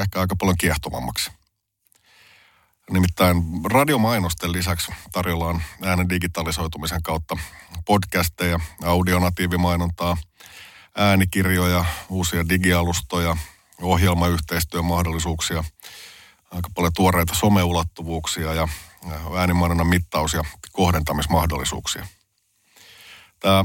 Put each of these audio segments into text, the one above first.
ehkä aika paljon kiehtovammaksi. Nimittäin radiomainosten lisäksi tarjolla on äänen digitalisoitumisen kautta podcasteja, audionatiivimainontaa, äänikirjoja, uusia digialustoja, ohjelmayhteistyömahdollisuuksia, aika paljon tuoreita someulottuvuuksia ja äänimainonnan mittaus- ja kohdentamismahdollisuuksia. Tämä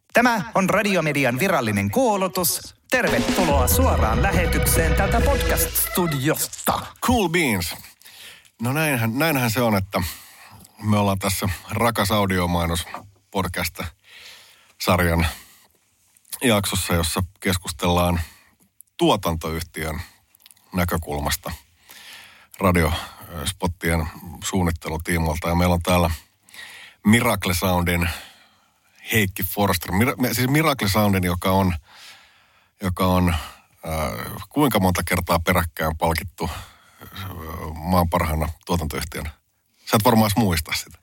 Tämä on Radiomedian virallinen kuulutus. Tervetuloa suoraan lähetykseen tältä podcast-studiosta. Cool Beans. No näinhän, näinhän se on, että me ollaan tässä Rakas audiomainos podcast sarjan jaksossa, jossa keskustellaan tuotantoyhtiön näkökulmasta radiospottien suunnittelutiimolta. Ja meillä on täällä Miracle Soundin Heikki Forster. Mir- siis Miracle Soundin, joka on, joka on äh, kuinka monta kertaa peräkkäin palkittu äh, maan parhaana tuotantoyhtiön. Sä et varmaan muista sitä.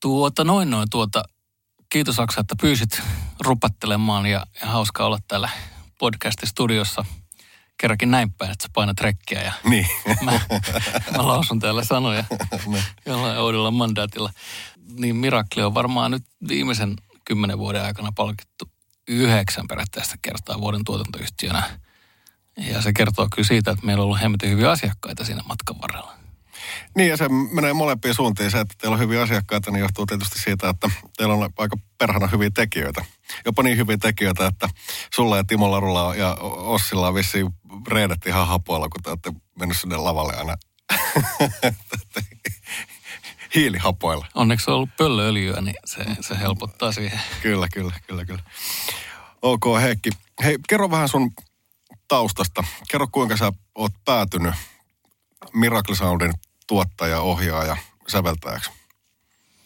Tuota, noin noin tuota. Kiitos Aksa, että pyysit rupattelemaan ja, ja hauska olla täällä podcast-studiossa. Kerrankin näin päin, että sä painat rekkiä ja Niin. mä, mä lausun täällä sanoja jollain oudolla mandaatilla. Niin Mirakli on varmaan nyt viimeisen kymmenen vuoden aikana palkittu yhdeksän periaatteessa kertaa vuoden tuotantoyhtiönä. Ja se kertoo kyllä siitä, että meillä on ollut hemmetin hyviä asiakkaita siinä matkan varrella. Niin ja se menee molempiin suuntiin. Se, että teillä on hyviä asiakkaita, niin johtuu tietysti siitä, että teillä on aika perhana hyviä tekijöitä. Jopa niin hyviä tekijöitä, että sulla ja Timo Larulla ja Ossilla on vissiin reidet ihan hapoilla, kun te olette mennyt sinne lavalle aina hiilihapoilla. Onneksi on ollut pöllööljyä, niin se, se helpottaa siihen. Kyllä, kyllä, kyllä, kyllä. Ok, Heikki. Hei, kerro vähän sun taustasta. Kerro, kuinka sä oot päätynyt Miracle Soundin tuottaja, ohjaaja, säveltäjäksi.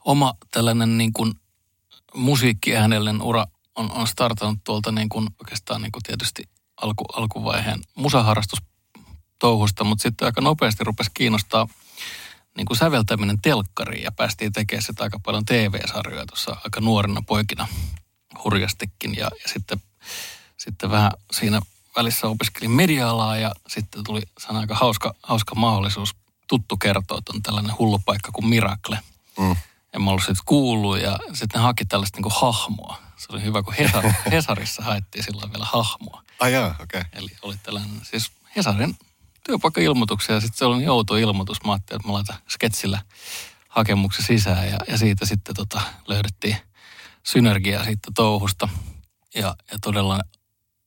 Oma tällainen niin kuin musiikkiäänellinen ura on, on startannut tuolta niin kuin oikeastaan niin kuin tietysti alku, alkuvaiheen musaharrastustouhusta, mutta sitten aika nopeasti rupesi kiinnostaa niin kuin säveltäminen telkkariin ja päästiin tekemään sitä aika paljon TV-sarjoja tuossa aika nuorena poikina hurjastikin ja, ja sitten, sitten vähän siinä välissä opiskelin media-alaa ja sitten tuli sana aika hauska, hauska mahdollisuus tuttu kertoa, että on tällainen hullu paikka kuin Miracle. Mm. En mä ollut sitten kuullut ja sitten ne haki tällaista niin kuin hahmoa. Se oli hyvä, kun Hesar, Hesarissa haettiin silloin vielä hahmoa. Ai jaa, okei. Okay. Eli oli tällainen siis Hesarin työpaikka-ilmoituksia ja sitten se oli niin outo ilmoitus. Mä ajattelin, että mä laitan sketsillä hakemuksen sisään ja, ja siitä sitten tota, löydettiin synergiaa siitä touhusta. Ja, ja todella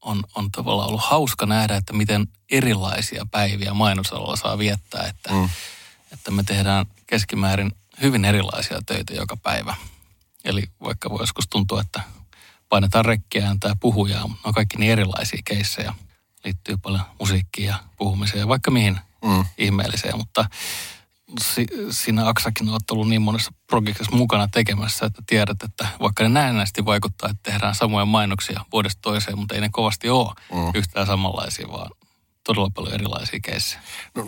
on, on tavallaan ollut hauska nähdä, että miten erilaisia päiviä mainosalalla saa viettää, että, mm. että me tehdään keskimäärin hyvin erilaisia töitä joka päivä. Eli vaikka voi joskus tuntua, että painetaan rekkiä ja puhujaa, mutta ne on kaikki niin erilaisia keissejä. Liittyy paljon musiikkiin ja puhumiseen ja vaikka mihin mm. ihmeelliseen, mutta si, siinä Aksakin on ollut niin monessa projektissa mukana tekemässä, että tiedät, että vaikka ne näennäisesti vaikuttaa, että tehdään samoja mainoksia vuodesta toiseen, mutta ei ne kovasti ole mm. yhtään samanlaisia, vaan todella paljon erilaisia keissejä. No,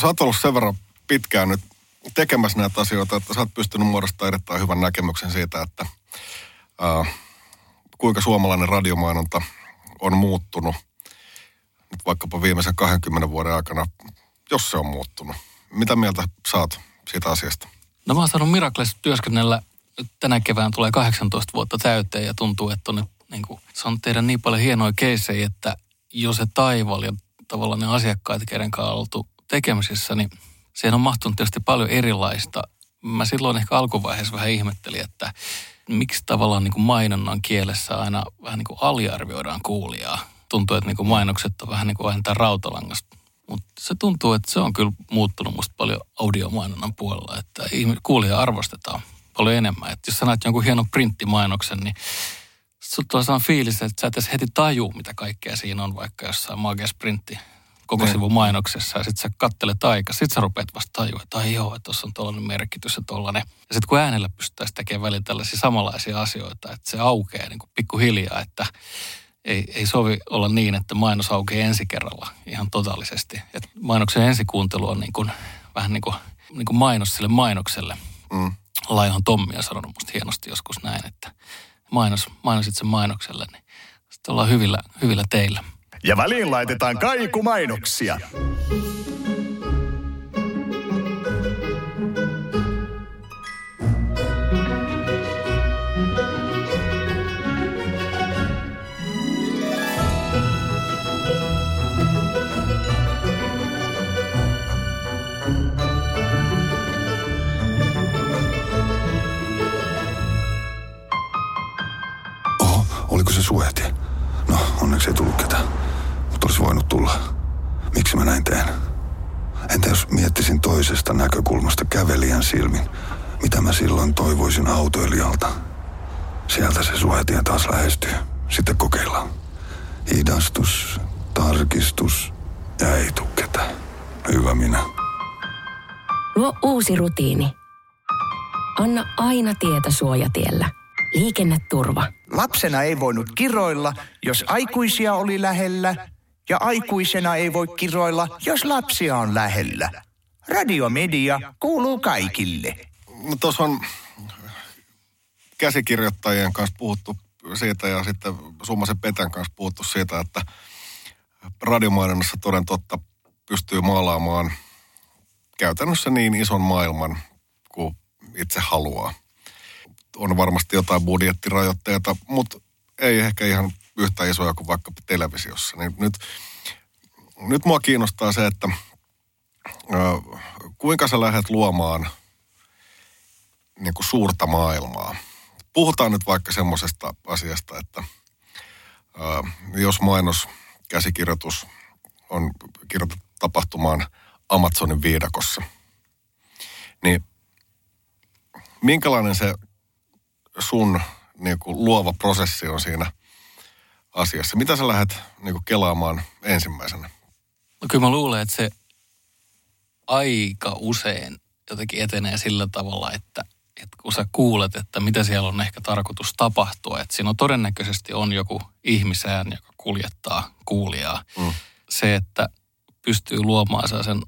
sä oot ollut sen verran pitkään nyt tekemässä näitä asioita, että sä oot pystynyt muodostamaan erittäin hyvän näkemyksen siitä, että ää, kuinka suomalainen radiomainonta on muuttunut vaikkapa viimeisen 20 vuoden aikana, jos se on muuttunut. Mitä mieltä saat siitä asiasta? No mä oon saanut Mirakles työskennellä, tänä kevään tulee 18 vuotta täyteen ja tuntuu, että on nyt, niin kuin, on tehdä niin paljon hienoja keissejä, että jo se taival ja tavallaan ne asiakkaat, keiden kanssa oltu tekemisissä, niin siihen on mahtunut tietysti paljon erilaista. Mä silloin ehkä alkuvaiheessa vähän ihmettelin, että miksi tavallaan niin kuin mainonnan kielessä aina vähän niin kuin aliarvioidaan kuulijaa. Tuntuu, että niin kuin mainokset on vähän niin kuin aina rautalangasta. Mutta se tuntuu, että se on kyllä muuttunut musta paljon audiomainonnan puolella, että kuulija arvostetaan paljon enemmän. Että jos sä näet jonkun hienon printtimainoksen, niin Sulla tulee sellainen fiilis, että sä et edes heti taju, mitä kaikkea siinä on, vaikka jossain Mages Printti koko ne. sivun mainoksessa. Ja sitten sä kattelet aika, sitten sä rupeat vasta tajua, että ai joo, että tuossa on tuollainen merkitys ja tuollainen. Ja sitten kun äänellä pystyttäisiin tekemään välillä tällaisia samanlaisia asioita, että se aukeaa niin kuin pikkuhiljaa, että ei, ei sovi olla niin, että mainos aukeaa ensi kerralla ihan totaalisesti. Et mainoksen ensikuuntelu on niin kuin, vähän niin kuin, niin kuin mainos sille mainokselle. Mm. Laihan Tommi on sanonut musta hienosti joskus näin, että mainos, mainosit sen mainokselle, niin sitten ollaan hyvillä, hyvillä teillä. Ja väliin laitetaan kaikumainoksia. Suojat. No, onneksi ei tullut ketään. Mutta olisi voinut tulla. Miksi mä näin teen? Entä jos miettisin toisesta näkökulmasta kävelijän silmin, mitä mä silloin toivoisin autoilijalta? Sieltä se suojatie taas lähestyy. Sitten kokeillaan. Hidastus, tarkistus ja ei tuu ketään. Hyvä minä. Luo uusi rutiini. Anna aina tietä suojatiellä. Liikenneturva. Lapsena ei voinut kiroilla, jos aikuisia oli lähellä, ja aikuisena ei voi kiroilla, jos lapsia on lähellä. Radiomedia kuuluu kaikille. No, Tuossa on käsikirjoittajien kanssa puhuttu siitä ja sitten Summasen Petän kanssa puhuttu siitä, että radiomainonnassa toden totta pystyy maalaamaan käytännössä niin ison maailman kuin itse haluaa on varmasti jotain budjettirajoitteita, mutta ei ehkä ihan yhtä isoja kuin vaikka televisiossa. Niin nyt, nyt mua kiinnostaa se, että ö, kuinka sä lähdet luomaan niin kuin suurta maailmaa. Puhutaan nyt vaikka semmoisesta asiasta, että ö, jos mainos käsikirjoitus on kirjoitettu tapahtumaan Amazonin viidakossa, niin minkälainen se sun niin kuin, luova prosessi on siinä asiassa? Mitä sä lähdet niin kuin, kelaamaan ensimmäisenä? No kyllä mä luulen, että se aika usein jotenkin etenee sillä tavalla, että, että kun sä kuulet, että mitä siellä on ehkä tarkoitus tapahtua, että siinä on todennäköisesti on joku ihmisään, joka kuljettaa kuulijaa. Mm. Se, että pystyy luomaan sen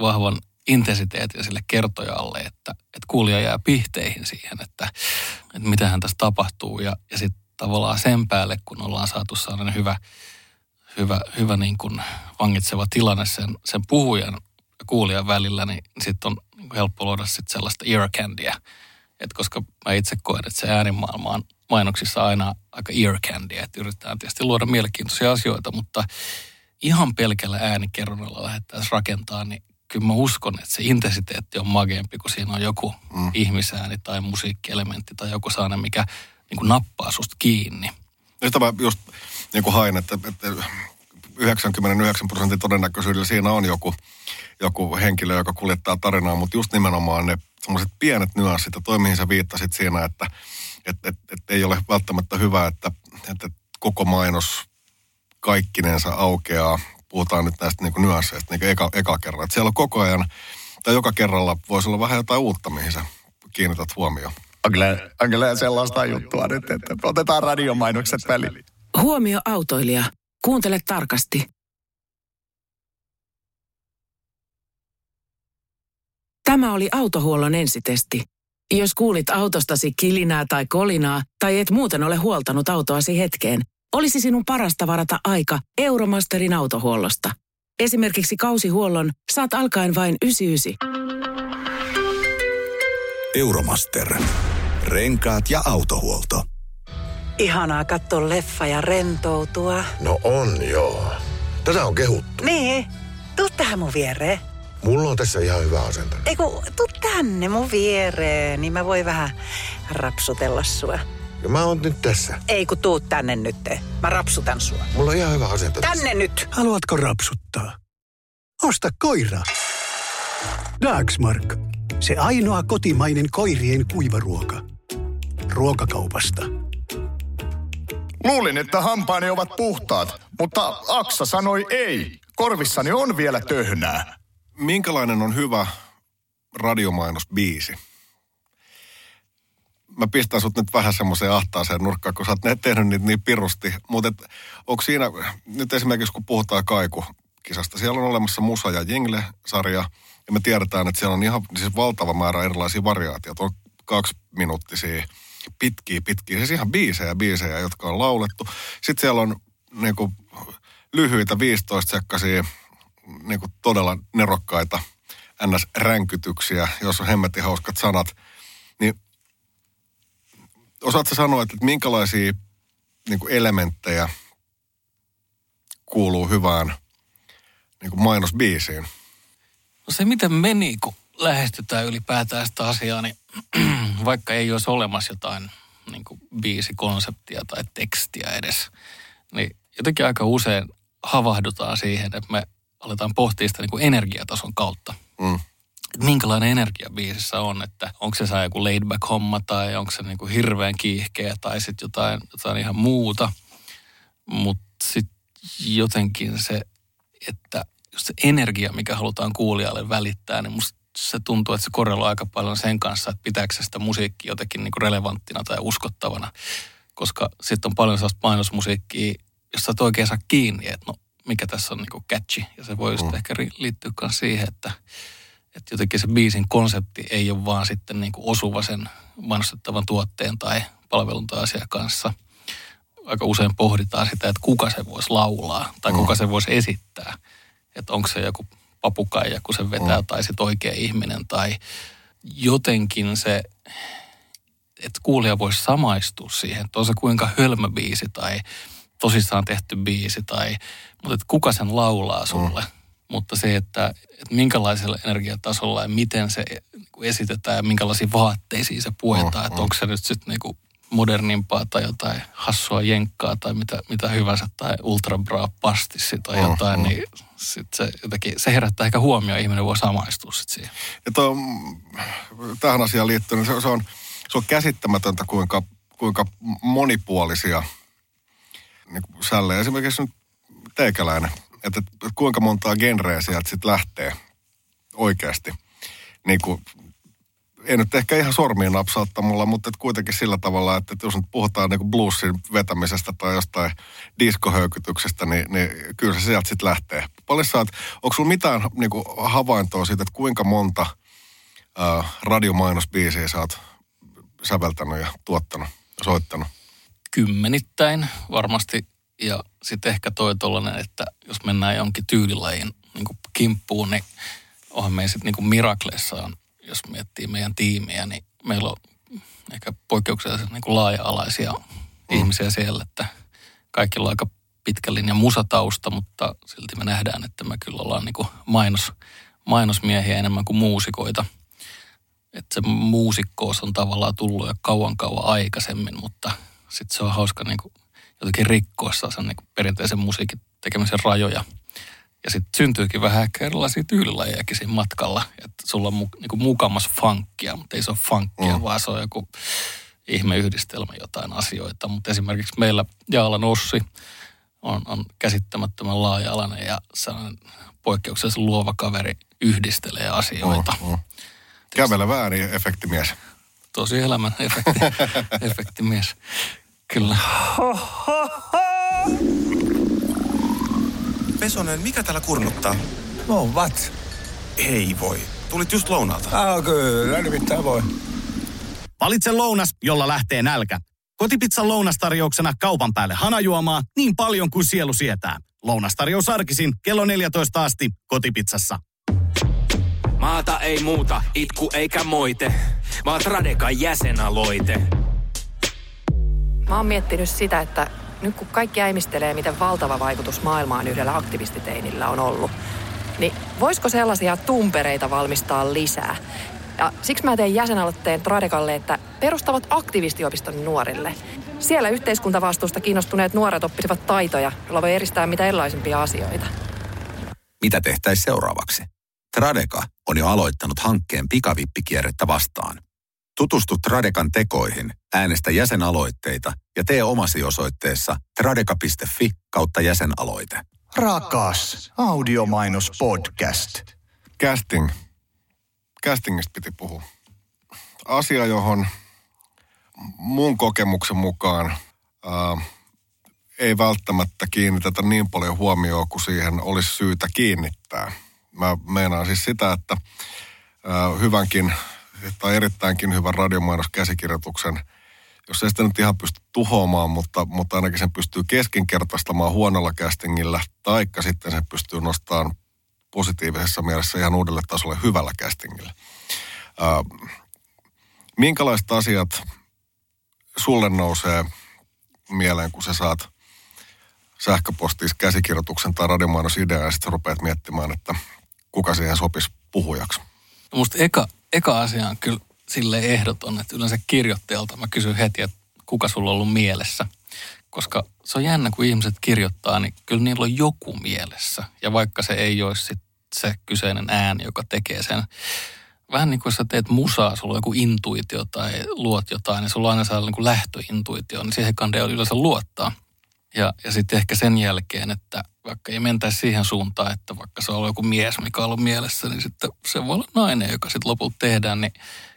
vahvan intensiteetin sille kertojalle, että, että kuulija jää pihteihin siihen, että, että mitähän tässä tapahtuu. Ja, ja sitten tavallaan sen päälle, kun ollaan saatu sellainen hyvä, hyvä, hyvä niin kuin vangitseva tilanne sen, sen puhujan ja kuulijan välillä, niin sitten on niin helppo luoda sitten sellaista ear candyä. Et koska mä itse koen, että se äänimaailma on mainoksissa aina aika ear candy, että yritetään tietysti luoda mielenkiintoisia asioita, mutta ihan pelkällä äänikerronnalla lähdettäisiin rakentaa, niin kyllä mä uskon, että se intensiteetti on mageempi, kun siinä on joku mm. ihmisääni tai musiikkielementti tai joku saane, mikä niin kuin nappaa susta kiinni. Sitä mä just niin kuin hain, että, että 99 prosentin todennäköisyydellä siinä on joku, joku henkilö, joka kuljettaa tarinaa, mutta just nimenomaan ne semmoiset pienet nyanssit ja toi, mihin sä viittasit siinä, että et, et, et ei ole välttämättä hyvä, että, että koko mainos kaikkinensa aukeaa puhutaan nyt näistä niin kuin nyansseista niin eka, eka kerran. Että siellä on koko ajan, tai joka kerralla voisi olla vähän jotain uutta, mihin sä kiinnität huomioon. On kyllä, on kyllä sellaista juttua nyt, että otetaan radiomainokset väliin. Huomio autoilija. Kuuntele tarkasti. Tämä oli autohuollon ensitesti. Jos kuulit autostasi kilinää tai kolinaa, tai et muuten ole huoltanut autoasi hetkeen – olisi sinun parasta varata aika Euromasterin autohuollosta. Esimerkiksi kausihuollon saat alkaen vain 99. Euromaster. Renkaat ja autohuolto. Ihanaa katsoa leffa ja rentoutua. No on joo. Tätä on kehuttu. Niin, tuu tähän mun viereen. Mulla on tässä ihan hyvä asento. Eiku, tuu tänne mun viereen, niin mä voin vähän rapsutella sua. Ja mä oon nyt tässä. Ei kun tuu tänne nyt, mä rapsutan sua. Mulla on ihan hyvä asento tässä. Tänne nyt! Haluatko rapsuttaa? Osta koira. Dagsmark. Se ainoa kotimainen koirien kuivaruoka. Ruokakaupasta. Luulin, että hampaani ovat puhtaat, mutta Aksa sanoi ei. Korvissani on vielä töhnää. Minkälainen on hyvä radiomainosbiisi? Mä pistän sut nyt vähän semmoiseen ahtaaseen nurkkaan, kun sä oot tehnyt niitä niin pirusti. Mutta onko siinä, nyt esimerkiksi kun puhutaan kaikukisasta, siellä on olemassa Musa ja Jingle-sarja, ja me tiedetään, että siellä on ihan siis valtava määrä erilaisia variaatioita. On kaksi minuuttisia, pitkiä, pitkiä, siis ihan biisejä, biisejä, jotka on laulettu. Sitten siellä on niinku lyhyitä 15 sekkaisia, niinku todella nerokkaita ns-ränkytyksiä, jos on hemmetin hauskat sanat. Niin osaatko sanoa, että minkälaisia niinku elementtejä kuuluu hyvään niinku mainosbiisiin? No se, miten meni, kun lähestytään ylipäätään sitä asiaa, niin vaikka ei olisi olemassa jotain niin kuin biisikonseptia tai tekstiä edes, niin jotenkin aika usein havahdutaan siihen, että me aletaan pohtia sitä niin kuin energiatason kautta. Mm. Että minkälainen energia biisissä on, että onko se saa joku laid back homma tai onko se niin kuin hirveän kiihkeä tai sitten jotain, jotain ihan muuta. Mutta sitten jotenkin se, että just se energia, mikä halutaan kuulijalle välittää, niin musta se tuntuu, että se korreloi aika paljon sen kanssa, että pitääkö se sitä musiikkia jotenkin niin kuin relevanttina tai uskottavana. Koska sitten on paljon sellaista mainosmusiikkia, josta et oikein saa kiinni, että no mikä tässä on niin kuin catchy. Ja se voi just ehkä ri- liittyä myös siihen, että, että jotenkin se biisin konsepti ei ole vaan sitten niin kuin osuva sen mainostettavan tuotteen tai palvelun tai asian kanssa. Aika usein pohditaan sitä, että kuka se voisi laulaa tai kuka se voisi esittää. Että onko se joku papukaija, kun se vetää, tai sitten oikea ihminen, tai jotenkin se, että kuulija voisi samaistua siihen, että on se kuinka hölmö biisi tai tosissaan tehty biisi, tai, mutta että kuka sen laulaa sulle. Mutta se, että, että minkälaisella energiatasolla ja miten se niin esitetään ja minkälaisiin vaatteisiin se puetaan, että onko se nyt sitten niin modernimpaa tai jotain hassua jenkkaa tai mitä, mitä hyvänsä tai ultra bra pastissi tai jotain, niin sit se, jotenkin, se herättää ehkä huomioon, ihminen voi samaistua sit siihen. Ja toi, tähän asiaan liittyen, niin se, se, on, se on käsittämätöntä, kuinka, kuinka monipuolisia niin sällejä. Esimerkiksi nyt teikäläinen, että, kuinka montaa genreä sieltä sitten lähtee oikeasti. Niin kuin, ei nyt ehkä ihan sormiin napsauttamalla, mutta et kuitenkin sillä tavalla, että, jos nyt puhutaan niin bluesin vetämisestä tai jostain diskohöykytyksestä, niin, niin kyllä se sieltä sitten lähtee. Paljon oot, onko sulla mitään niin kuin havaintoa siitä, että kuinka monta ää, radiomainosbiisiä sä oot säveltänyt ja tuottanut soittanut? Kymmenittäin varmasti. Ja sitten ehkä toi tollanen, että jos mennään jonkin tyylilajin niin kimppuun, niin onhan meidän sitten niin Miraclessa on, jos miettii meidän tiimiä, niin meillä on ehkä poikkeuksellisen niin laaja-alaisia ihmisiä siellä, että kaikilla on aika pitkä linja musatausta, mutta silti me nähdään, että me kyllä ollaan niin mainos, mainosmiehiä enemmän kuin muusikoita. Että se muusikkous on tavallaan tullut jo kauan kauan aikaisemmin, mutta sitten se on hauska niin jotenkin rikkoa sen niin perinteisen musiikin tekemisen rajoja. Ja sitten syntyykin vähän ehkä erilaisia tyylilajejakin siinä matkalla. Että sulla on mu, niin kuin mukamas funkkia, mutta ei se ole funkkia, mm. vaan se on joku ihmeyhdistelmä jotain asioita. Mutta esimerkiksi meillä Jaalan Ossi on, on käsittämättömän laaja-alainen ja sellainen poikkeuksellisen luova kaveri yhdistelee asioita. Mm, mm. Kävelevä ääni efektimies. Tosi elämän efekti, efektimies. Kyllä. Pesonen, mikä täällä kurnuttaa? Vouvat. Ei voi. Tulit just lounalta. Ah, kyllä, nimittäin voi. Valitse lounas, jolla lähtee nälkä. Kotipizzan lounastarjouksena kaupan päälle hanajuomaa niin paljon kuin sielu sietää. Lounastarjous arkisin kello 14 asti kotipizzassa. Maata ei muuta, itku eikä moite, vaan Tradekan jäsenaloite. Mä oon miettinyt sitä, että nyt kun kaikki äimistelee, miten valtava vaikutus maailmaan yhdellä aktivistiteinillä on ollut, niin voisiko sellaisia tumpereita valmistaa lisää? Ja siksi mä teen jäsenaloitteen Tradekalle, että perustavat aktivistiopiston nuorille. Siellä yhteiskuntavastuusta kiinnostuneet nuoret oppisivat taitoja, joilla voi eristää mitä erilaisimpia asioita. Mitä tehtäisiin seuraavaksi? Tradeka on jo aloittanut hankkeen pikavippikierrettä vastaan. Tutustu Tradekan tekoihin, äänestä jäsenaloitteita ja tee omasi osoitteessa tradeka.fi kautta jäsenaloite. Rakas audiomainos podcast. Casting. Castingista piti puhua. Asia, johon mun kokemuksen mukaan ää, ei välttämättä kiinnitetä niin paljon huomioon kuin siihen olisi syytä kiinnittää. Mä meinaan siis sitä, että ää, hyvänkin tai erittäinkin hyvän radiomainoskäsikirjoituksen, jos ei sitä nyt ihan pysty tuhoamaan, mutta, mutta ainakin sen pystyy keskinkertaistamaan huonolla castingilla, taikka sitten sen pystyy nostamaan positiivisessa mielessä ihan uudelle tasolle hyvällä castingilla. Minkälaiset asiat sulle nousee mieleen, kun sä saat sähköpostissa käsikirjoituksen tai radiomainosidean ja sitten rupeat miettimään, että kuka siihen sopisi puhujaksi? No musta eka, eka asia on kyllä sille ehdoton, että yleensä kirjoittajalta mä kysyn heti, että kuka sulla on ollut mielessä. Koska se on jännä, kun ihmiset kirjoittaa, niin kyllä niillä on joku mielessä. Ja vaikka se ei olisi sit se kyseinen ääni, joka tekee sen. Vähän niin kuin sä teet musaa, sulla on joku intuitio tai luot jotain, niin sulla on aina sellainen niin lähtöintuitio, niin siihen kandea yleensä luottaa. Ja, ja sitten ehkä sen jälkeen, että vaikka ei mentäisi siihen suuntaan, että vaikka se on joku mies, mikä on ollut mielessä, niin sitten se voi olla nainen, joka sitten lopulta tehdään, niin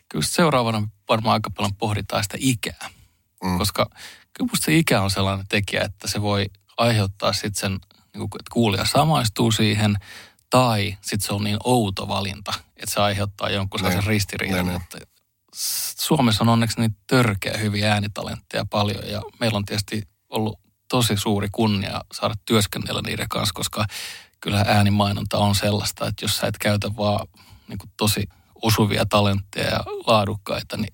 kyllä seuraavana varmaan aika paljon pohditaan sitä ikää. Mm. Koska kyllä musta se ikä on sellainen tekijä, että se voi aiheuttaa sitten sen, niin että kuulija samaistuu siihen, tai sitten se on niin outo valinta, että se aiheuttaa jonkun sellaisen ristiriidan. Että Suomessa on onneksi niin törkeä hyviä äänitalentteja paljon, ja meillä on tietysti ollut tosi suuri kunnia saada työskennellä niiden kanssa, koska kyllä äänimainonta on sellaista, että jos sä et käytä vaan niin kuin tosi osuvia talentteja ja laadukkaita, niin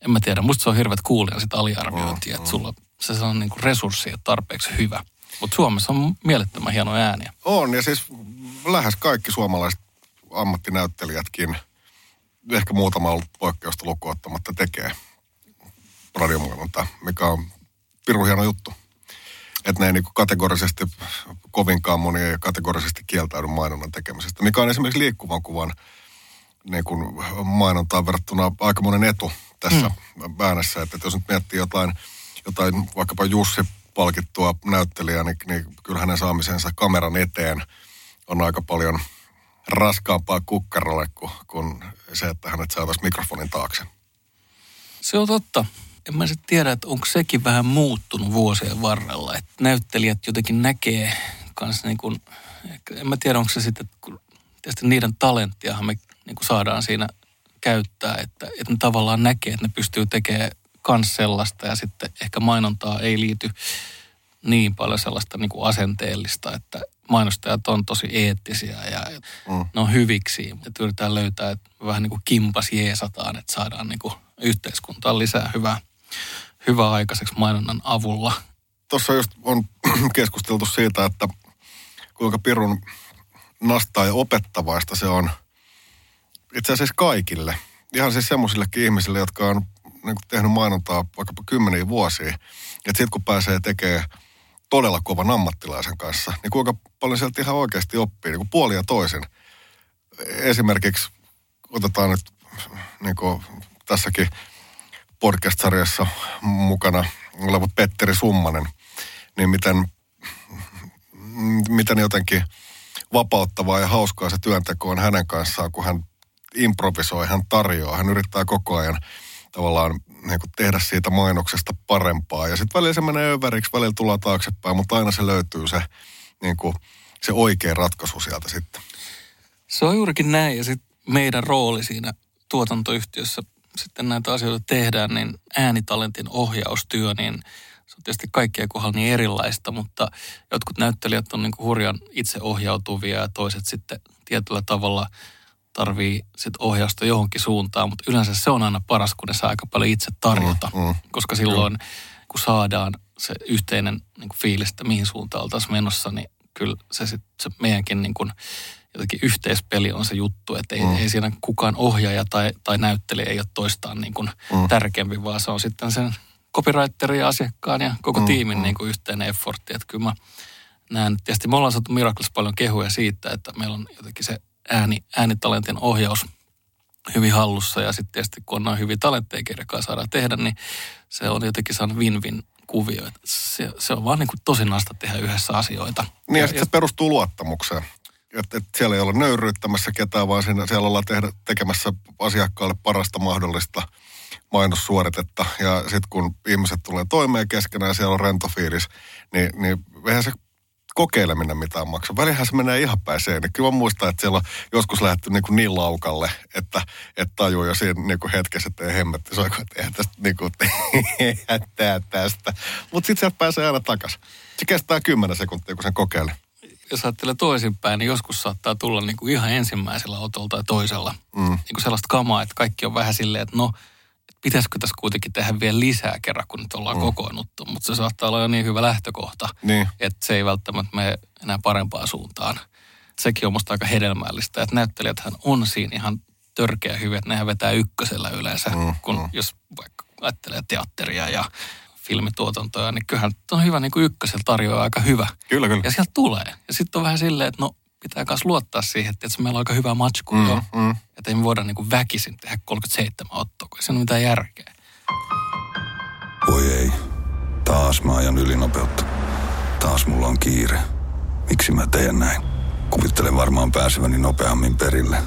en mä tiedä. Musta se on hirveät kuulia sit aliarviointia, että sulla se on niin kuin resurssi ja tarpeeksi hyvä. Mutta Suomessa on mielettömän hieno ääniä. On, ja siis lähes kaikki suomalaiset ammattinäyttelijätkin, ehkä muutama ollut poikkeusta lukuottamatta, tekee radiomainontaa, mikä on pirun hieno juttu. Että ne ei niin kategorisesti, kovinkaan moni ei kategorisesti kieltäydy mainonnan tekemisestä, mikä on esimerkiksi liikkuvan kuvan niin kuin mainontaan verrattuna aika monen etu tässä mm. äänessä. Että, että jos nyt miettii jotain, jotain vaikkapa Jussi palkittua näyttelijää, niin, niin kyllä hänen saamisensa kameran eteen on aika paljon raskaampaa kukkarolle kuin, kuin se, että hänet saataisiin mikrofonin taakse. Se on totta. En mä sitten tiedä, että onko sekin vähän muuttunut vuosien varrella. Että näyttelijät jotenkin näkee kanssa niin kuin, en mä tiedä, onko se sitten, kun tietysti niiden talenttiahan me niin kuin saadaan siinä käyttää, että, että ne tavallaan näkee, että ne pystyy tekemään kans sellaista ja sitten ehkä mainontaa ei liity niin paljon sellaista niin kuin asenteellista, että mainostajat on tosi eettisiä ja mm. ne on hyviksi. Että yritetään löytää, että vähän niin kuin kimpas jeesataan, että saadaan niin kuin yhteiskuntaan lisää hyvää, hyvää aikaiseksi mainonnan avulla. Tuossa just on keskusteltu siitä, että kuinka pirun nastaa ja opettavaista se on itse asiassa kaikille. Ihan siis semmoisillekin ihmisille, jotka on niin kuin tehnyt mainontaa vaikkapa kymmeniä vuosia. Että sitten kun pääsee tekemään todella kovan ammattilaisen kanssa, niin kuinka paljon sieltä ihan oikeasti oppii niin kuin puoli ja toisin. Esimerkiksi otetaan nyt niin kuin tässäkin podcast-sarjassa mukana oleva Petteri Summanen, niin miten, miten jotenkin vapauttavaa ja hauskaa se työnteko on hänen kanssaan, kun hän improvisoi, hän tarjoaa, hän yrittää koko ajan tavallaan niin kuin tehdä siitä mainoksesta parempaa. Ja sitten välillä se menee överiksi, välillä tulee taaksepäin, mutta aina se löytyy se, niin kuin, se oikea ratkaisu sieltä sitten. Se on juurikin näin. Ja sitten meidän rooli siinä tuotantoyhtiössä sitten näitä asioita tehdään, niin äänitalentin ohjaustyö, niin se on tietysti kaikkien kohdalla niin erilaista, mutta jotkut näyttelijät on niin kuin hurjan itseohjautuvia ja toiset sitten tietyllä tavalla tarvii sit ohjausta johonkin suuntaan, mutta yleensä se on aina paras, kun ne saa aika paljon itse tarjota, mm, mm. koska silloin kun saadaan se yhteinen niin kuin fiilis, että mihin suuntaan oltaisiin menossa, niin kyllä se, sit, se meidänkin niin kuin, jotenkin yhteispeli on se juttu, että ei, mm. ei siinä kukaan ohjaaja tai, tai näyttelijä ei ole toistaan niin kuin mm. tärkeämpi, vaan se on sitten sen copywriterin ja asiakkaan ja koko mm. tiimin mm. Niin kuin yhteinen effortti. Että kyllä mä näen, tietysti me ollaan saatu Miracles paljon kehuja siitä, että meillä on jotenkin se ääni, äänitalentin ohjaus hyvin hallussa ja sitten tietysti kun on noin hyviä talentteja, keiden saadaan tehdä, niin se on jotenkin saanut win-win kuvio. Se, se on vaan niin kuin tosi nasta tehdä yhdessä asioita. Niin ja, sitten se perustuu luottamukseen. Että et siellä ei ole nöyryyttämässä ketään, vaan siinä, siellä ollaan tehdä, tekemässä asiakkaalle parasta mahdollista mainossuoritetta. Ja sitten kun ihmiset tulee toimeen keskenään ja siellä on rento fiilis, niin, niin eihän se kokeileminen mitään maksa. Välihän se menee ihan päin seinä. Kyllä mä muistan, että siellä on joskus lähdetty niin, kuin niin laukalle, että, että tajuu jo siinä niin kuin hetkessä, että ei hemmetti soiko, että eihän tästä niin kuin, tästä. Mutta sitten sieltä pääsee aina takaisin. Se kestää kymmenen sekuntia, kun sen kokeilee. Jos ajattelee toisinpäin, niin joskus saattaa tulla niin kuin ihan ensimmäisellä otolla tai toisella mm. niin kuin sellaista kamaa, että kaikki on vähän silleen, että no – pitäisikö tässä kuitenkin tehdä vielä lisää kerran, kun nyt ollaan mm. kokoonnuttu. Mutta se saattaa olla jo niin hyvä lähtökohta, niin. että se ei välttämättä mene enää parempaan suuntaan. Sekin on musta aika hedelmällistä, että näyttelijäthän on siinä ihan törkeä hyvin, että nehän vetää ykkösellä yleensä, mm, kun mm. jos vaikka ajattelee teatteria ja filmituotantoja, niin kyllähän on hyvä niin kuin ykkösellä tarjoaa aika hyvä. Kyllä, kyllä. Ja sieltä tulee. Ja sitten on vähän silleen, että no pitää myös luottaa siihen, että, että meillä on aika hyvä matsku mm, jo. Mm. Että ei me voida niin kuin väkisin tehdä 37 ottoa, kun ei se ole mitään järkeä. Voi ei. Taas mä ajan ylinopeutta. Taas mulla on kiire. Miksi mä teen näin? Kuvittelen varmaan pääseväni nopeammin perille.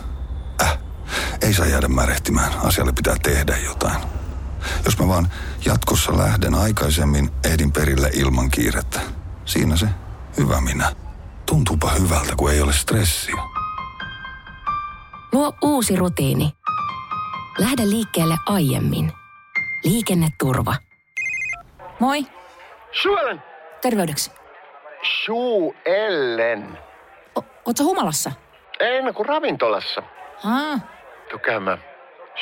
Äh, ei saa jäädä märehtimään. Asialle pitää tehdä jotain. Jos mä vaan jatkossa lähden aikaisemmin, ehdin perille ilman kiirettä. Siinä se hyvä minä. Tuntuupa hyvältä, kun ei ole stressiä. Luo uusi rutiini. Lähde liikkeelle aiemmin. Liikenneturva. Moi. Suelen. Terveydeksi. Suellen. O- Ootko humalassa? En, kun ravintolassa. Haa. Tykäämä.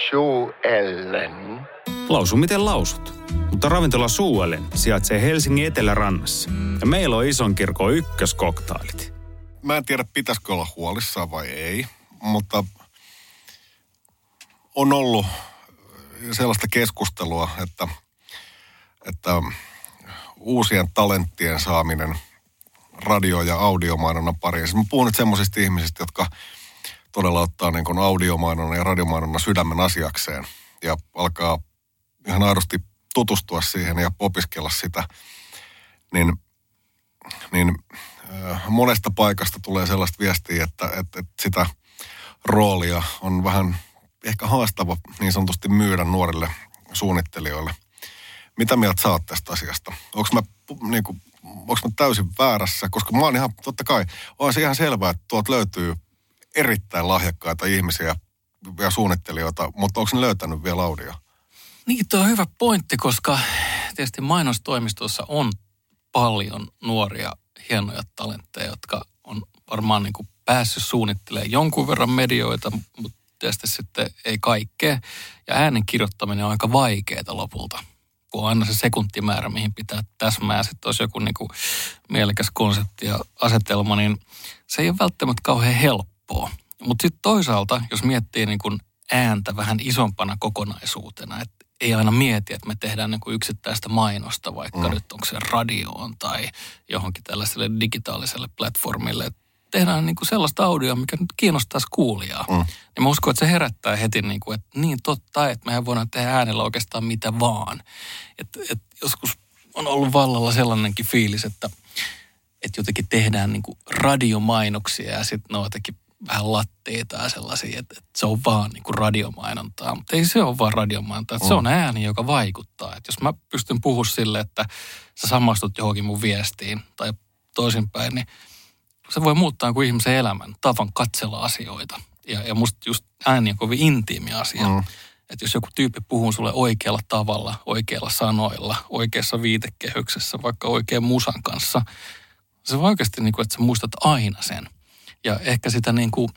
Suellen. Lausu miten lausut. Mutta ravintola Suuelen sijaitsee Helsingin etelärannassa. Ja meillä on ison kirkon ykköskoktailit. Mä en tiedä, pitäisikö olla huolissaan vai ei, mutta on ollut sellaista keskustelua, että, että uusien talenttien saaminen radio- ja audiomainonnan pariin. Siis mä puhun nyt semmoisista ihmisistä, jotka todella ottaa niin audiomainonnan ja radiomainonnan sydämen asiakseen ja alkaa ihan aidosti tutustua siihen ja opiskella sitä, niin, niin äh, monesta paikasta tulee sellaista viestiä, että, että, että sitä roolia on vähän ehkä haastava niin sanotusti myydä nuorille suunnittelijoille. Mitä mieltä saat tästä asiasta? Onko mä, niin kuin, mä täysin väärässä? Koska mä oon ihan, totta kai, on se ihan selvää, että tuolta löytyy erittäin lahjakkaita ihmisiä ja suunnittelijoita, mutta onko ne löytänyt vielä audio? Niin, tuo on hyvä pointti, koska tietysti mainostoimistossa on paljon nuoria, hienoja talentteja, jotka on varmaan niin kuin päässyt suunnittelemaan jonkun verran medioita, mutta tietysti sitten ei kaikkea. Ja äänen kirjoittaminen on aika vaikeaa lopulta, kun on aina se sekuntimäärä, mihin pitää täsmää. Sitten olisi joku niin kuin mielekäs konsepti ja asetelma, niin se ei ole välttämättä kauhean helppoa. Mutta sitten toisaalta, jos miettii niin kuin ääntä vähän isompana kokonaisuutena, että ei aina mieti, että me tehdään niin kuin yksittäistä mainosta, vaikka mm. nyt onko se radioon tai johonkin tällaiselle digitaaliselle platformille. Tehdään niin kuin sellaista audioa, mikä nyt kiinnostaisi kuulijaa. Mm. Ja mä uskon, että se herättää heti, niin kuin, että niin totta, että mehän voidaan tehdä äänellä oikeastaan mitä vaan. Että et joskus on ollut vallalla sellainenkin fiilis, että, että jotenkin tehdään niin kuin radiomainoksia ja sitten ne on jotenkin vähän latteita ja sellaisia, että, että se on vaan niin kuin radiomainontaa. Mutta ei se ole vaan radiomainontaa, että se on ääni, joka vaikuttaa. Että jos mä pystyn puhumaan sille, että sä samastut johonkin mun viestiin tai toisinpäin, niin se voi muuttaa kuin ihmisen elämän, tavan katsella asioita. Ja, ja musta just ääni on kovin intiimi asia. Mm. Että jos joku tyyppi puhuu sulle oikealla tavalla, oikeilla sanoilla, oikeassa viitekehyksessä, vaikka oikein musan kanssa, se on oikeasti niin kuin, että sä muistat aina sen. Ja ehkä sitä niin kuin,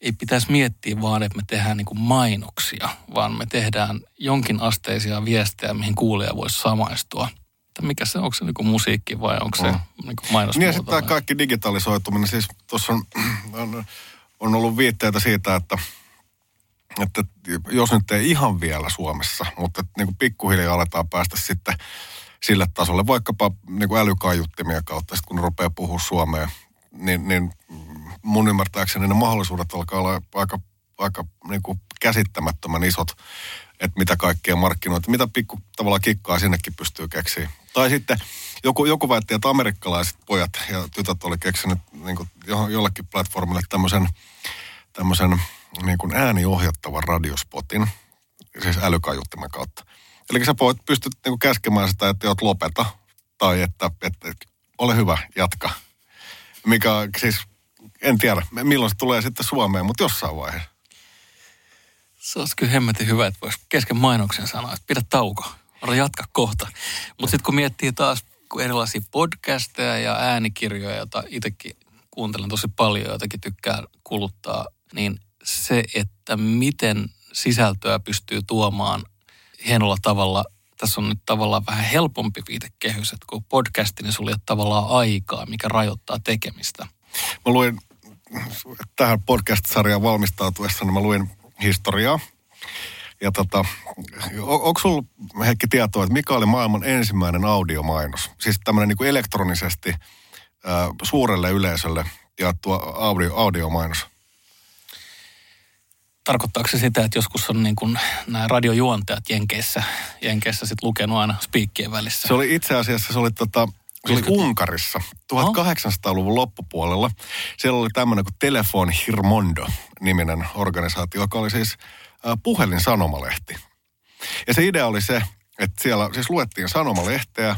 ei pitäisi miettiä vaan, että me tehdään niin kuin mainoksia, vaan me tehdään jonkin asteisia viestejä, mihin kuulija voisi samaistua. Että mikä se, onko se niin kuin musiikki vai onko se Mm. niin kuin mainos? Niin ja sitten tämä kaikki digitalisoituminen, siis tuossa on, on, on ollut viitteitä siitä, että, että jos nyt ei ihan vielä Suomessa, mutta niin kuin pikkuhiljaa aletaan päästä sitten sille tasolle, vaikkapa niin kuin älykaiuttimien kautta, sit kun rupeaa puhua suomea, niin, niin mun ymmärtääkseni ne mahdollisuudet alkaa olla aika, aika niin kuin käsittämättömän isot, että mitä kaikkea markkinoita, mitä pikku tavallaan kikkaa sinnekin pystyy keksiä. Tai sitten joku, joku väitti, että amerikkalaiset pojat ja tytöt oli keksinyt niin kuin jo- jollekin platformille tämmöisen, tämmöisen niin kuin ääniohjattavan radiospotin, siis älykaiuttimen kautta. Eli sä voit pystyt niin kuin käskemään sitä, että oot lopeta, tai että, että, että ole hyvä, jatka. Mikä siis, en tiedä, milloin se tulee sitten Suomeen, mutta jossain vaiheessa. Se olisi kyllä hemmetin hyvä, että voisi kesken mainoksen sanoa, että pidä tauko, ota jatka kohta. Mutta sitten kun miettii taas kun erilaisia podcasteja ja äänikirjoja, joita itsekin kuuntelen tosi paljon ja jotakin tykkään kuluttaa, niin se, että miten sisältöä pystyy tuomaan hienolla tavalla, tässä on nyt tavallaan vähän helpompi viitekehys, että kun podcasti, niin sulla ei ole tavallaan aikaa, mikä rajoittaa tekemistä. Mä luin tähän podcast-sarjaan valmistautuessa, niin mä luin historiaa. Ja tota, on, onko sulla Heikki tietoa, että mikä oli maailman ensimmäinen audiomainos? Siis tämmöinen niin kuin elektronisesti ää, suurelle yleisölle jaettu audio, audiomainos. Tarkoittaako se sitä, että joskus on niin kuin nämä radiojuontajat Jenkeissä, Jenkeissä sit lukenut aina spiikkien välissä? Se oli itse asiassa, se oli, tota, se oli Unkarissa 1800-luvun loppupuolella. Siellä oli tämmöinen kuin Telefon Hirmondo-niminen organisaatio, joka oli siis puhelinsanomalehti. Ja se idea oli se, että siellä siis luettiin sanomalehteä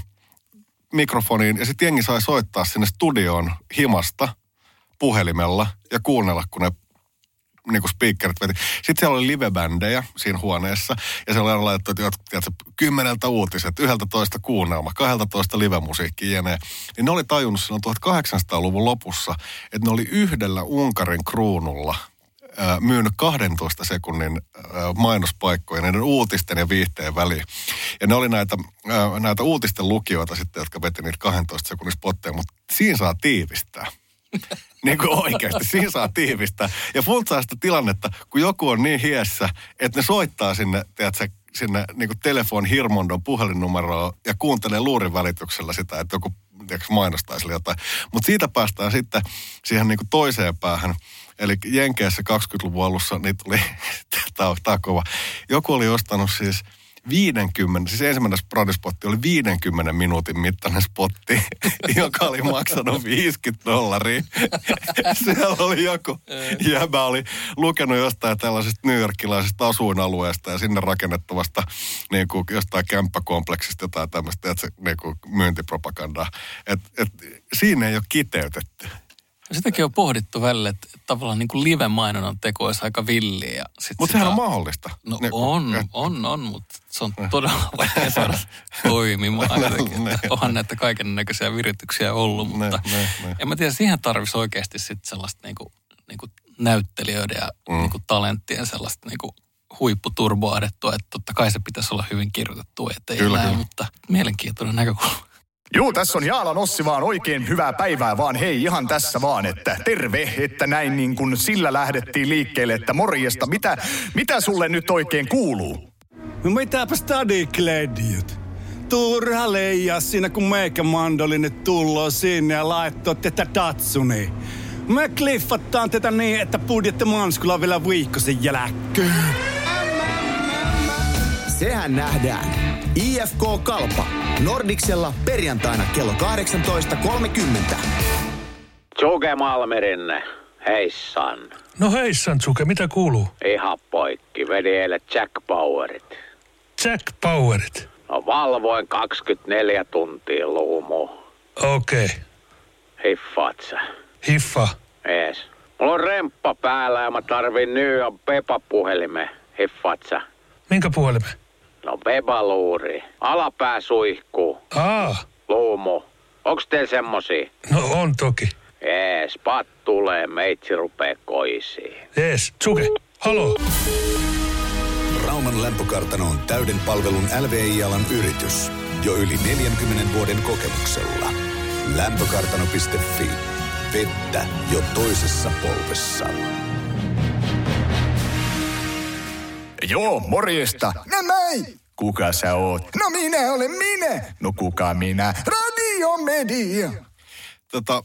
mikrofoniin ja sitten jengi sai soittaa sinne studioon himasta puhelimella ja kuunnella, kun ne niin kuin speakerit veti. Sitten siellä oli livebändejä siinä huoneessa, ja siellä oli laitettu, tiedätkö, kymmeneltä uutiset, yhdeltä toista kuunnelma, kahdelta toista livemusiikki jne. Niin ne oli tajunnut silloin 1800-luvun lopussa, että ne oli yhdellä Unkarin kruunulla myynyt 12 sekunnin mainospaikkoja näiden uutisten ja viihteen väliin. Ja ne oli näitä, näitä uutisten lukijoita sitten, jotka veti niitä 12 sekunnin spotteja, mutta siinä saa tiivistää. Niin kuin oikeasti, siinä saa tiivistää. Ja funtsaa sitä tilannetta, kun joku on niin hiessä, että ne soittaa sinne, tiedätkö, sinne niin kuin telefon Hirmondon puhelinnumeroon ja kuuntelee luurin välityksellä sitä, että joku tiedätkö, mainostaa sille jotain. Mutta siitä päästään sitten siihen niin kuin toiseen päähän. Eli Jenkeissä 20-luvun alussa niin tuli, tämä on, tää on kova. Joku oli ostanut siis 50, siis ensimmäinen radispotti oli 50 minuutin mittainen spotti, joka oli maksanut 50 dollaria. Siellä oli joku jäbä oli lukenut jostain tällaisesta newyorkilaisesta asuinalueesta ja sinne rakennettavasta niin kuin jostain kämppäkompleksista jotain tämmöistä että se, niin kuin myyntipropagandaa. Et, et, siinä ei ole kiteytetty. Sitäkin on pohdittu välillä, että tavallaan niin kuin live-mainonnan teko olisi aika villiä. ja sit Mutta sehän on mahdollista. No Niin, on, et- on, on, mutta se on todella vaikea saada toimimaan jotenkin. Ne. Että Onhan näitä kaiken näköisiä virityksiä ollut, mutta ne, ne. en mä tiedä, siihen tarvitsisi oikeasti sitten sellaista niinku, niinku näyttelijöiden ja mm. niinku talenttien sellaista niinku huipputurboadettua, että totta kai se pitäisi olla hyvin kirjoitettu, Kyllä, kyllä. mutta mielenkiintoinen näkökulma. Juu, tässä on Jaalan Ossi vaan oikein hyvää päivää vaan hei ihan tässä vaan, että terve, että näin niin kuin sillä lähdettiin liikkeelle, että morjesta, mitä, mitä sulle nyt oikein kuuluu? No mitäpä stadikledjut? Turha leijaa siinä, kun meikä mandolinen tulloo sinne ja laittoi tätä Datsuni. Me kliffattaan tätä niin, että budjetti manskulla vielä viikkosen jälkeen. Sehän nähdään. IFK Kalpa. Nordiksella perjantaina kello 18.30. Suke Malmerinne, heissan. No heissan, Suke, mitä kuuluu? Ihan poikki, vedi eilen Jack Powerit. Jack Powerit. No valvoin 24 tuntia luumu. Okei. Okay. Hiffaat sä? Hiffa. Ees. Mulla on remppa päällä ja mä tarvin nyt on Pepa-puhelimen. Hiffaat sä? Minkä puhelimen? No Bebaluuri. Alapää suihkuu. Aa, Luumu. Onks teillä semmosia? no on toki. Ees, pat tulee, meitsi rupee koisiin. Jees, Tsuke, haloo. Rauman lämpökartano on täyden palvelun LVI-alan yritys. Jo yli 40 vuoden kokemuksella. Lämpökartano.fi. Vettä jo toisessa polvessa. Joo, morjesta. No moi! Kuka sä oot? No minä olen minä. No kuka minä? Radiomedia. Tota,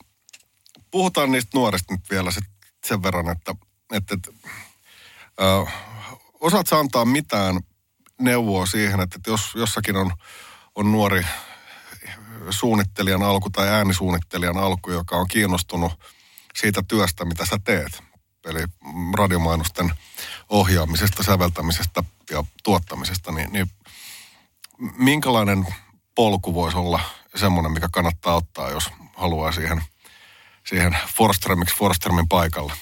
puhutaan niistä nuorista nyt vielä sit sen verran, että, että, että äh, osaat sä antaa mitään neuvoa siihen, että, että jos jossakin on, on nuori suunnittelijan alku tai äänisuunnittelijan alku, joka on kiinnostunut siitä työstä, mitä sä teet. Eli radiomainosten ohjaamisesta, säveltämisestä ja tuottamisesta, niin, niin minkälainen polku voisi olla semmoinen, mikä kannattaa ottaa, jos haluaa siihen, siihen Forströmiksi Forströmin paikalle?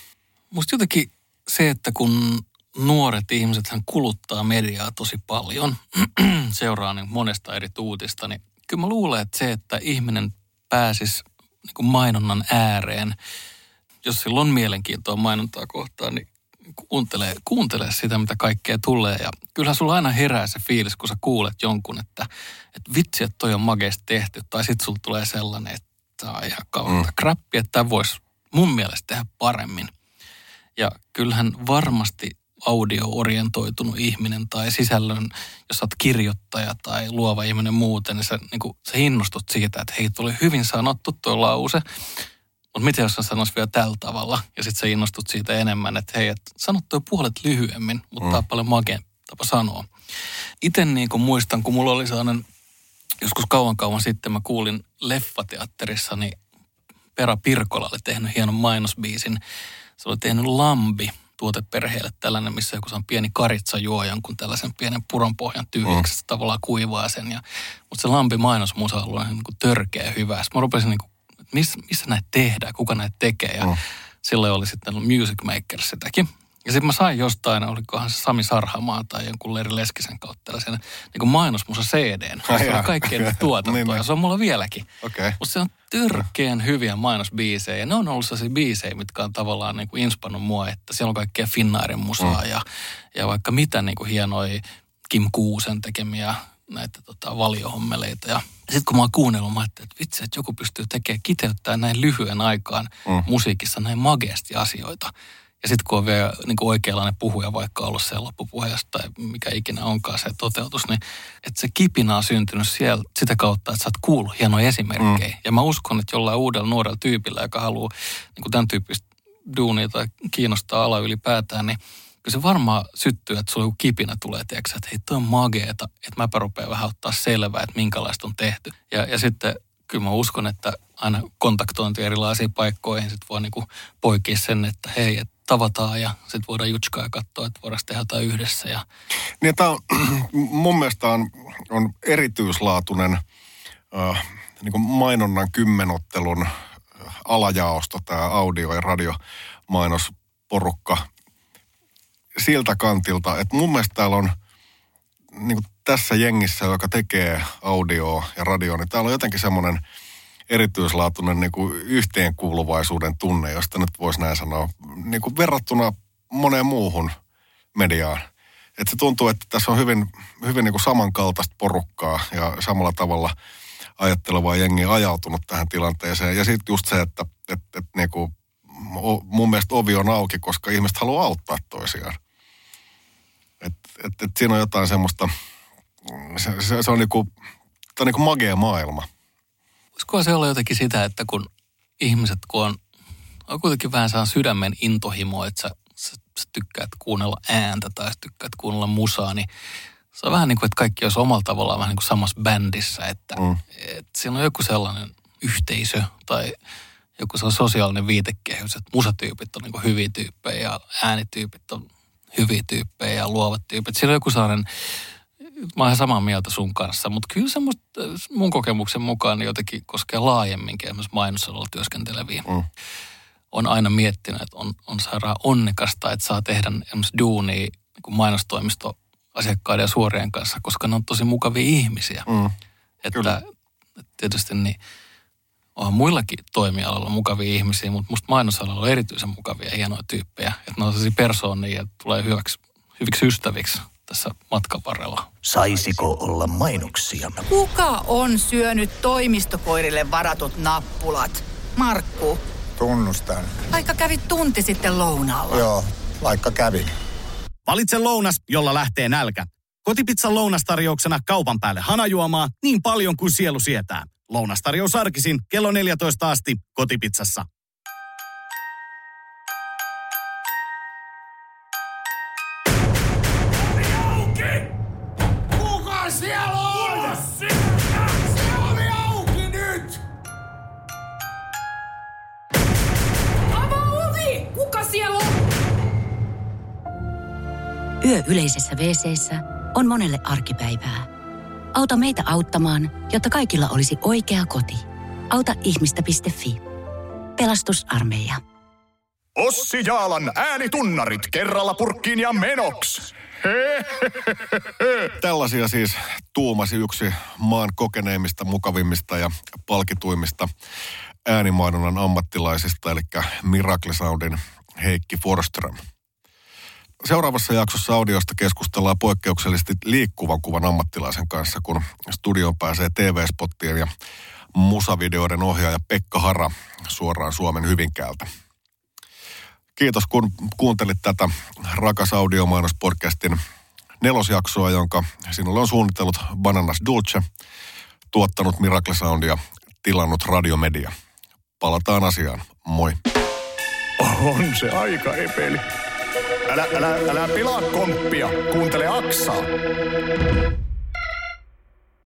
Musta jotenkin se, että kun nuoret ihmiset hän kuluttaa mediaa tosi paljon, seuraa niin monesta eri tuutista, niin kyllä mä luulen, että se, että ihminen pääsisi niin mainonnan ääreen, jos sillä on mielenkiintoa mainontaa kohtaan, niin kuuntelee, kuuntelee sitä, mitä kaikkea tulee. Ja kyllähän sulla aina herää se fiilis, kun sä kuulet jonkun, että, että vitsi, että toi on mageesti tehty. Tai sitten sulla tulee sellainen, että tää on ihan kautta mm. krappi, että tämä voisi mun mielestä tehdä paremmin. Ja kyllähän varmasti audio-orientoitunut ihminen tai sisällön, jos olet kirjoittaja tai luova ihminen muuten, niin sä, niin kuin, sä innostut siitä, että hei, tuli hyvin sanottu tuo lause. Mutta mitä jos sä sanois vielä tällä tavalla ja sitten sä innostut siitä enemmän, että hei, et sanot toi puolet lyhyemmin, mutta mm. tää on paljon makea tapa sanoa. Itse niin kuin muistan, kun mulla oli sellainen, joskus kauan kauan sitten mä kuulin leffateatterissa, niin Pera Pirkola oli tehnyt hienon mainosbiisin. Se oli tehnyt Lambi tuoteperheelle tällainen, missä joku on pieni karitsa juo jonkun tällaisen pienen puronpohjan tyhjäksi, mm. tavallaan kuivaa sen. Ja, mutta se Lambi mainosmusa oli niin kuin törkeä hyvä. Sitten mä rupesin niin kuin, missä, missä näitä tehdään, kuka näitä tekee. Ja mm. silloin oli sitten Music Maker sitäkin. Ja sitten mä sain jostain, olikohan se Sami Sarhamaa tai jonkun Leri Leskisen kautta tällaisen niin kuin mainosmusa CDn. Se on kaikkien okay. tuotantoa Niin, ja niin. se on mulla vieläkin. Okei. Mutta se on törkeän hyviä mainosbiisejä. Ja ne on ollut sellaisia biisejä, mitkä on tavallaan niin kuin inspannut mua, että siellä on kaikkea Finnairin musaa Mm. ja, ja vaikka mitä niin kuin hienoja Kim Kuusen tekemiä näitä tota, valiohommeleita. Ja sitten kun mä oon kuunnellut, mä ajattelin, että vitsi, että joku pystyy tekemään, kiteyttämään näin lyhyen aikaan Mm. musiikissa näin mageasti asioita. Ja sitten kun on vielä niin kuin oikeanlainen puhuja vaikka ollut se loppupuheessa tai mikä ikinä onkaan se toteutus, niin että se kipinä on syntynyt siellä sitä kautta, että sä oot kuullut hienoja esimerkkejä. Mm. Ja mä uskon, että jollain uudella nuorella tyypillä, joka haluaa niin kuin tämän tyyppistä duunia tai kiinnostaa ala ylipäätään, niin kyllä se varmaan syttyy, että sulla joku kipinä tulee, tiedätkö, että hei, toi on mageeta, että mäpä rupean vähän ottaa selvää, että minkälaista on tehty. Ja, ja sitten kyllä mä uskon, että aina kontaktointi erilaisiin paikkoihin, sitten voi niinku poikia sen, että hei, että tavataan ja sitten voidaan jutskaa ja katsoa, että voidaan tehdä jotain yhdessä. Ja Niin tämä on, mun mielestä on, on erityislaatuinen äh, niin mainonnan kymmenottelun äh, alajaosto, tämä audio- ja radiomaiноsporukka siltä kantilta, että mun mielestä täällä on niin kuin tässä jengissä, joka tekee audio ja radio, niin täällä on jotenkin semmoinen erityislaatuinen niin kuin yhteenkuuluvaisuuden tunne, josta nyt voisi näin sanoa, niin kuin verrattuna moneen muuhun mediaan. Että se tuntuu, että tässä on hyvin, hyvin niin kuin samankaltaista porukkaa ja samalla tavalla ajattelevaa jengiä ajautunut tähän tilanteeseen. Ja sitten just se, että et, et niin kuin, mun mielestä ovi on auki, koska ihmiset haluaa auttaa toisiaan. Et, et, et siinä on jotain semmoista, se, se, se on niinku, tää on niinku magea maailma. Voisiko se olla jotenkin sitä, että kun ihmiset, kun on, on kuitenkin vähän saa sydämen intohimo, että sä, sä, sä tykkäät kuunnella ääntä tai sä tykkäät kuunnella musaa, niin se on vähän niin kuin, että kaikki olisi omalla tavallaan vähän niin kuin samassa bändissä, että, mm. että siinä on joku sellainen yhteisö tai joku sellainen sosiaalinen viitekehys, että musatyypit on niin hyviä tyyppejä ja äänityypit on hyviä tyyppejä ja luovat tyypit. Siinä on joku sellainen, mä oon ihan samaa mieltä sun kanssa, mutta kyllä semmoista mun kokemuksen mukaan niin jotenkin koskee laajemminkin esimerkiksi mainosalalla työskenteleviä. Mm. on aina miettinyt, että on, on sairaan onnekasta, että saa tehdä esimerkiksi duunia niin mainostoimisto asiakkaiden ja suorien kanssa, koska ne on tosi mukavia ihmisiä. Mm. Että, että tietysti niin onhan muillakin toimialoilla mukavia ihmisiä, mutta musta mainosalalla on erityisen mukavia ja hienoja tyyppejä. Että ne on sellaisia persoonia ja tulee hyväksi, hyviksi ystäviksi tässä matkan varrella. Saisiko olla mainoksia? Kuka on syönyt toimistokoirille varatut nappulat? Markku, Tunnustan. vaikka kävit tunti sitten lounaalla. Joo, vaikka kävin. Valitse lounas, jolla lähtee nälkä. Kotipizzan lounastarjouksena kaupan päälle hanajuomaa niin paljon kuin sielu sietää. Lounastarjous arkisin kello 14 asti kotipizzassa. Kuka siellä on? Auki nyt! Avaa ovi! Kuka siellä on? Yö yleisessä wc on monelle arkipäivää. Auta meitä auttamaan, jotta kaikilla olisi oikea koti. Auta ihmistä.fi. Pelastusarmeija. Ossi Jaalan äänitunnarit kerralla purkkiin ja menoks. Tällaisia siis tuumasi yksi maan kokeneimmista, mukavimmista ja palkituimmista äänimainonnan ammattilaisista, eli Miracle Soundin Heikki Forström. Seuraavassa jaksossa audiosta keskustellaan poikkeuksellisesti liikkuvan kuvan ammattilaisen kanssa, kun studioon pääsee TV-spottien ja musavideoiden ohjaaja Pekka Hara suoraan Suomen Hyvinkäältä. Kiitos kun kuuntelit tätä Rakas audiomainospodcastin nelosjaksoa, jonka sinulle on suunnitellut Bananas Dulce, tuottanut Miracle Soundia, tilannut Radiomedia. Palataan asiaan. Moi. On se aika epeli. Älä, älä, älä pilaa komppia. Kuuntele Aksaa.